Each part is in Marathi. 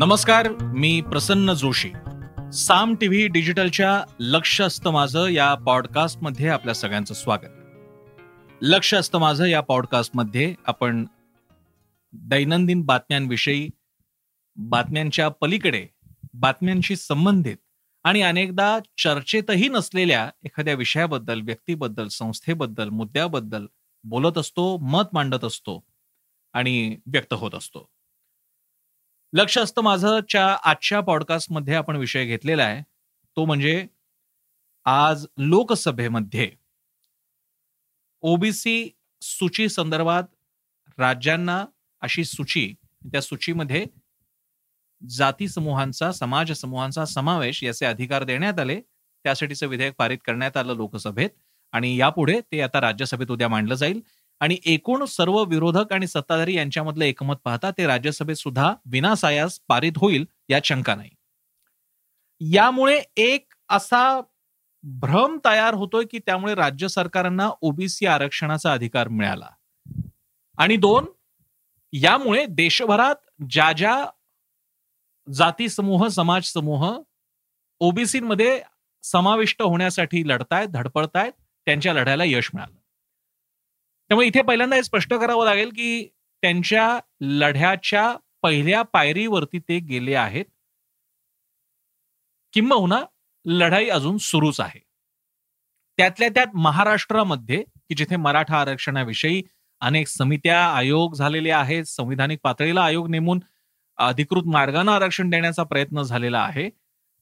नमस्कार मी प्रसन्न जोशी. साम टीव्ही डिजिटलच्या लक्ष असतं माझं या पॉडकास्टमध्ये आपल्या सगळ्यांचं स्वागत. लक्ष असतं माझं या पॉडकास्टमध्ये आपण दैनंदिन बातम्यांविषयी बातम्यांच्या पलीकडे बातम्यांशी संबंधित आणि अनेकदा चर्चेतही नसलेल्या एखाद्या विषयाबद्दल व्यक्तीबद्दल संस्थेबद्दल मुद्द्याबद्दल बोलत असतो मत मांडत असतो आणि व्यक्त होत असतो. लक्ष असतं माझं च्या आजच्या पॉडकास्टमध्ये आपण विषय घेतलेला आहे. तो म्हणजे आज लोकसभेमध्ये ओबीसी सूची संदर्भात राज्यांना अशी सूची त्या सूचीमध्ये जाती समूहांचा समाज समूहांचा समावेश याचे अधिकार देण्यात आले. त्यासाठीचं विधेयक पारित करण्यात आलं लोकसभेत आणि यापुढे ते आता राज्यसभेत उद्या मांडलं जाईल. आणि एकूण सर्व विरोधक आणि सत्ताधारी यांच्यामधलं एकमत पाहता ते राज्यसभेत सुद्धा विनासायास पारित होईल यात शंका नाही. यामुळे एक असा भ्रम तयार होतोय की त्यामुळे राज्य सरकारांना ओबीसी आरक्षणाचा अधिकार मिळाला. आणि दोन यामुळे देशभरात ज्या ज्या जाती समूह समाज समूह ओबीसीमध्ये समाविष्ट होण्यासाठी लढतायत धडपडतायत त्यांच्या लढ्याला यश मिळालं. त्यामुळे इथे पहिल्यांदा हे स्पष्ट करावं लागेल की त्यांच्या लढ्याच्या पहिल्या पायरीवरती ते गेले आहेत. किंबहुना लढाई अजून सुरूच आहे. त्यातल्या त्यात महाराष्ट्रामध्ये की जिथे मराठा आरक्षणाविषयी अनेक समित्या आयोग झालेले आहेत संविधानिक पातळीला आयोग नेमून अधिकृत मार्गाने आरक्षण देण्याचा प्रयत्न झालेला आहे.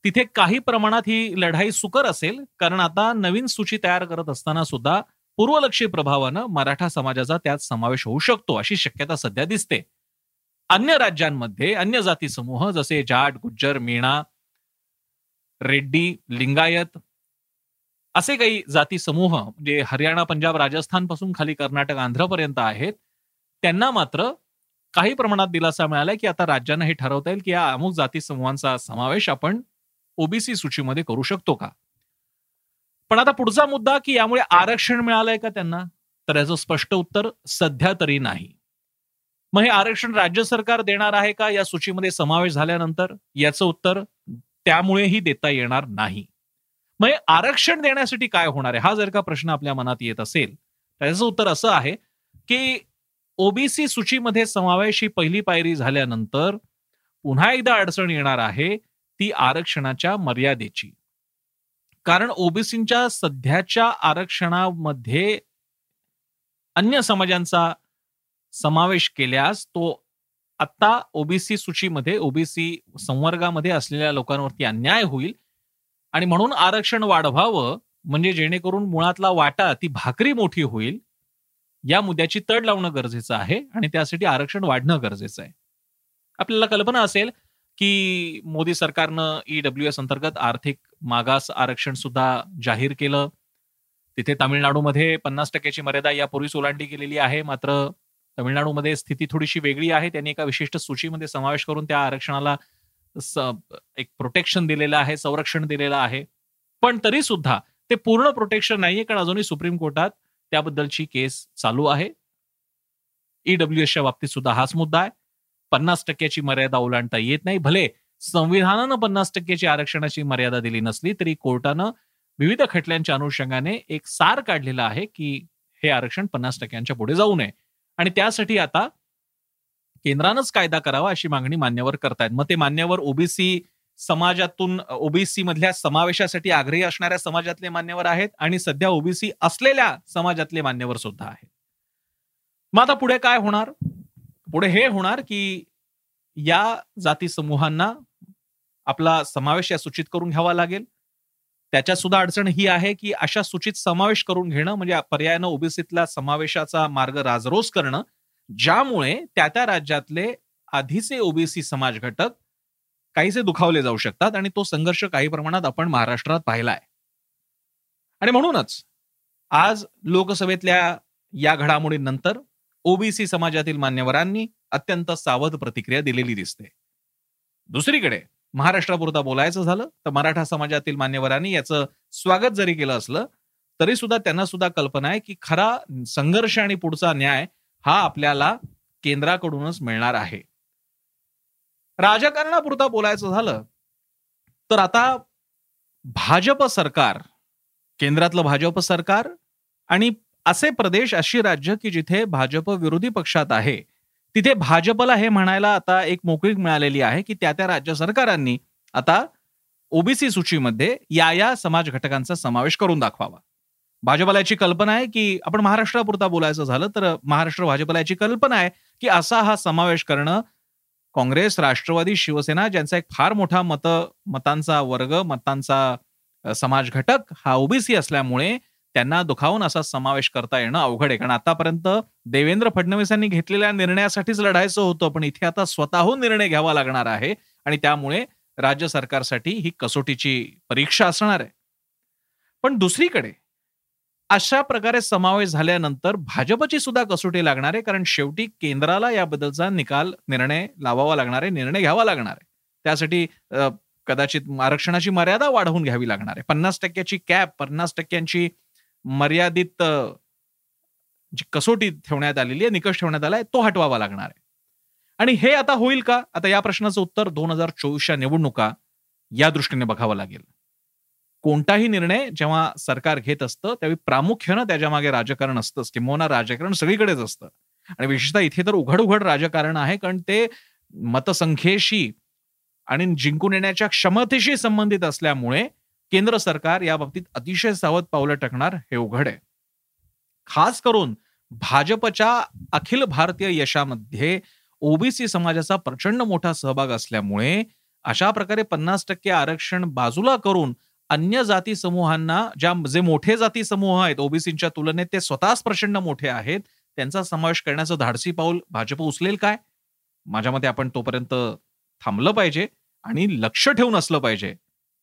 तिथे काही प्रमाणात ही लढाई सुकर असेल कारण आता नवीन सूची तयार करत असताना सुद्धा पूर्वलक्षी प्रभावानं मराठा समाजाचा त्यात समावेश होऊ शकतो अशी शक्यता सध्या दिसते. अन्य राज्यांमध्ये अन्य जाती समूह जसे जाट गुज्जर मीणा रेड्डी लिंगायत असे काही जाती समूह म्हणजे हरियाणा पंजाब राजस्थानपासून खाली कर्नाटक आंध्रपर्यंत आहेत त्यांना मात्र काही प्रमाणात दिलासा मिळालाय की आता राज्यांना हे ठरवता येईल की या अमुक जाती समूहांचा समावेश आपण ओबीसी सूचीमध्ये करू शकतो का? पण आता पुढचा मुद्दा की यामुळे आरक्षण मिळालंय का त्यांना? तर याचं स्पष्ट उत्तर सध्या तरी नाही. मग हे आरक्षण राज्य सरकार देणार आहे का? या सूचीमध्ये समावेश झाल्यानंतर याचं उत्तर त्यामुळेही देता येणार नाही. मग आरक्षण देण्यासाठी काय होणार आहे? हा जर का प्रश्न आपल्या मनात येत असेल तर याचं उत्तर असं आहे की ओबीसी सूचीमध्ये समावेश ही पहिली पायरी झाल्यानंतर पुन्हा एकदा अडचण येणार आहे ती आरक्षणाच्या मर्यादेची. कारण ओबीसीच्या सध्याच्या आरक्षणामध्ये अन्य समाजांचा समावेश केल्यास तो आता ओबीसी सूचीमध्ये ओबीसी संवर्गामध्ये असलेल्या लोकांवरती अन्याय होईल. आणि म्हणून आरक्षण वाढवावं म्हणजे जेणेकरून मुळातला वाटा ती भाकरी मोठी होईल या मुद्द्याची तड लावणं गरजेचं आहे आणि त्यासाठी आरक्षण वाढणं गरजेचं आहे. आपल्याला कल्पना असेल की मोदी सरकारनं ईडब्ल्यू एस अंतर्गत आर्थिक मागास आरक्षण सुद्धा जाहीर केलं. तिथे तामिळनाडूमध्ये पन्नास टक्क्याची मर्यादा यापूर्वीच ओलांडली गेलेली आहे. मात्र तामिळनाडूमध्ये स्थिती थोडीशी वेगळी आहे. त्यांनी एका विशिष्ट सूचीमध्ये समावेश करून त्या आरक्षणाला एक प्रोटेक्शन दिलेलं आहे संरक्षण दिलेलं आहे. पण तरी सुद्धा ते पूर्ण प्रोटेक्शन नाहीये कारण अजूनही सुप्रीम कोर्टात त्याबद्दलची केस चालू आहे. ईडब्ल्यू एसच्या बाबतीत सुद्धा हाच मुद्दा आहे. पन्नास टक्क्याची मर्यादा ओलांडता येत नाही. भले संविधानानं पन्नास टक्क्याची आरक्षणाची मर्यादा दिली नसली तरी कोर्टानं विविध खटल्यांच्या अनुषंगाने एक सार काढलेला आहे की हे आरक्षण पन्नास टक्क्यांच्या पुढे जाऊ नये. आणि त्यासाठी आता केंद्रानंच कायदा करावा अशी मागणी मान्यवर करतायत. मग ते मान्यवर ओबीसी समाजातून ओबीसी मधल्या समावेशासाठी आग्रही असणाऱ्या समाजातले मान्यवर आहेत आणि सध्या ओबीसी असलेल्या समाजातले मान्यवर सुद्धा आहेत. मग आता पुढे काय होणार? पुढे हे होणार की या जाती समूहांना आपला समावेश या सूचित करून घ्यावा लागेल. त्याच्यात सुद्धा अडचण ही आहे की अशा सूचित समावेश करून घेणं म्हणजे पर्यायानं ओबीसीतला समावेशाचा मार्ग राजरोस करणं ज्यामुळे त्या त्या राज्यातले आधीचे ओबीसी समाज घटक काहीसे दुखावले जाऊ शकतात आणि तो संघर्ष काही प्रमाणात आपण महाराष्ट्रात पाहिला आहे आणि म्हणूनच आज लोकसभेतल्या या घडामोडीनंतर ओबीसी समाजातील मान्यवरांनी अत्यंत सावध प्रतिक्रिया दिलेली दिसते. दुसरीकडे महाराष्ट्रापुरता बोलायचं झालं तर मराठा समाजातील मान्यवरांनी याचं स्वागत जरी केलं असलं तरी सुद्धा त्यांना सुद्धा कल्पना आहे की खरा संघर्ष आणि पुढचा न्याय हा आपल्याला केंद्राकडूनच मिळणार आहे. राजकारणापुरता बोलायचं झालं तर आता भाजप सरकार केंद्रातलं भाजप सरकार आणि असे प्रदेश अशी राज्य की जिथे भाजप विरोधी पक्षात आहे. तिथे भाजपला हे म्हणायला आता एक मोकळीक मिळालेली आहे की त्या त्या राज्य सरकारांनी आता ओबीसी सूचीमध्ये या या समाज घटकांचा समावेश करून दाखवावा. भाजपला याची कल्पना आहे की आपण महाराष्ट्रापुरता बोलायचं झालं तर महाराष्ट्र भाजपला याची कल्पना आहे की असा हा समावेश करणं काँग्रेस राष्ट्रवादी शिवसेना ज्यांचा एक फार मोठा मत मतांचा वर्ग मतांचा समाज घटक हा ओबीसी असल्यामुळे त्यांना दुखावून असा समावेश करता येणं अवघड आहे. कारण आतापर्यंत देवेंद्र फडणवीसांनी घेतलेल्या निर्णयासाठीच लढायचं होतं पण इथे आता स्वतःहून निर्णय घ्यावा लागणार आहे आणि त्यामुळे राज्य सरकारसाठी ही कसोटीची परीक्षा असणार आहे. पण दुसरीकडे अशा प्रकारे समावेश झाल्यानंतर भाजपची सुद्धा कसोटी लागणार आहे कारण शेवटी केंद्राला याबद्दलचा निकाल निर्णय लावावा लागणार आहे निर्णय घ्यावा लागणार आहे. त्यासाठी कदाचित आरक्षणाची मर्यादा वाढवून घ्यावी लागणार आहे. पन्नास टक्क्याची कॅप पन्नास टक्क्यांची मर्यादित जी कसोटी ठेवण्यात आलेली आहे निकष ठेवण्यात आलाय तो हटवावा लागणार आहे. आणि हे आता होईल का? आता या प्रश्नाचं उत्तर दोन हजार चोवीसच्या निवडणुका या दृष्टीने बघावं लागेल. कोणताही निर्णय जेव्हा सरकार घेत असतं त्यावेळी प्रामुख्यानं त्याच्यामागे राजकारण असतंच किंवा राजकारण सगळीकडेच असतं. आणि विशेषतः इथे तर उघड उघड राजकारण आहे कारण ते मतसंख्येशी आणि जिंकून येण्याच्या क्षमतेशी संबंधित असल्यामुळे केंद्र सरकार या बाबतीत अतिशय सावध पावलं टाकणार हे उघड आहे. खास करून भाजपच्या अखिल भारतीय यशामध्ये ओबीसी समाजाचा प्रचंड मोठा सहभाग असल्यामुळे अशा प्रकारे पन्नास टक्के आरक्षण बाजूला करून अन्य जाती समूहांना ज्या जे मोठे जाती समूह आहेत ओबीसीच्या तुलनेत ते स्वतःच प्रचंड मोठे आहेत. त्यांचा समावेश करण्याचं धाडसी पाऊल भाजप उचलेल काय? माझ्या मते आपण तोपर्यंत थांबलं पाहिजे आणि लक्ष ठेवून असलं पाहिजे.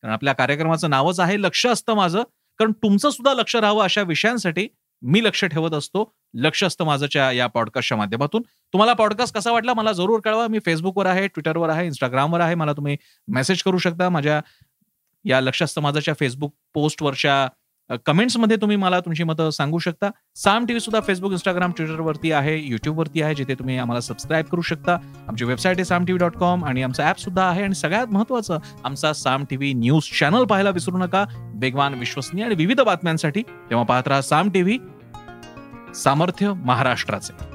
कारण आपल्या कार्यक्रमाचं नावच आहे लक्ष असतं माझं. कारण तुमचं सुद्धा लक्ष राहावं अशा विषयांसाठी मी लक्ष ठेवत असतो. लक्ष असतं माझंच्या या पॉडकास्टच्या माध्यमातून. तुम्हाला पॉडकास्ट कसा वाटला मला जरूर कळवा. मी फेसबुकवर आहे ट्विटरवर आहे इंस्टाग्रामवर आहे. मला तुम्ही मेसेज करू शकता. माझ्या या लक्ष समाजाच्या फेसबुक पोस्टवरच्या कमेंट्समध्ये तुम्ही मला तुमची मतं सांगू शकता. साम टीव्ही सुद्धा फेसबुक इंस्टाग्राम ट्विटरवरती आहे युट्यूबवरती आहे जिथे तुम्ही आम्हाला सबस्क्राईब करू शकता. आमची वेबसाईट आहे साम टीव्ही डॉट कॉम आणि आमचा ॲप सुद्धा आहे. आणि सगळ्यात महत्वाचं आमचा साम टीव्ही न्यूज चॅनल पाहायला विसरू नका. वेगवान विश्वसनीय आणि विविध बातम्यांसाठी तेव्हा पाहत राहा साम टीव्ही सामर्थ्य महाराष्ट्राचे.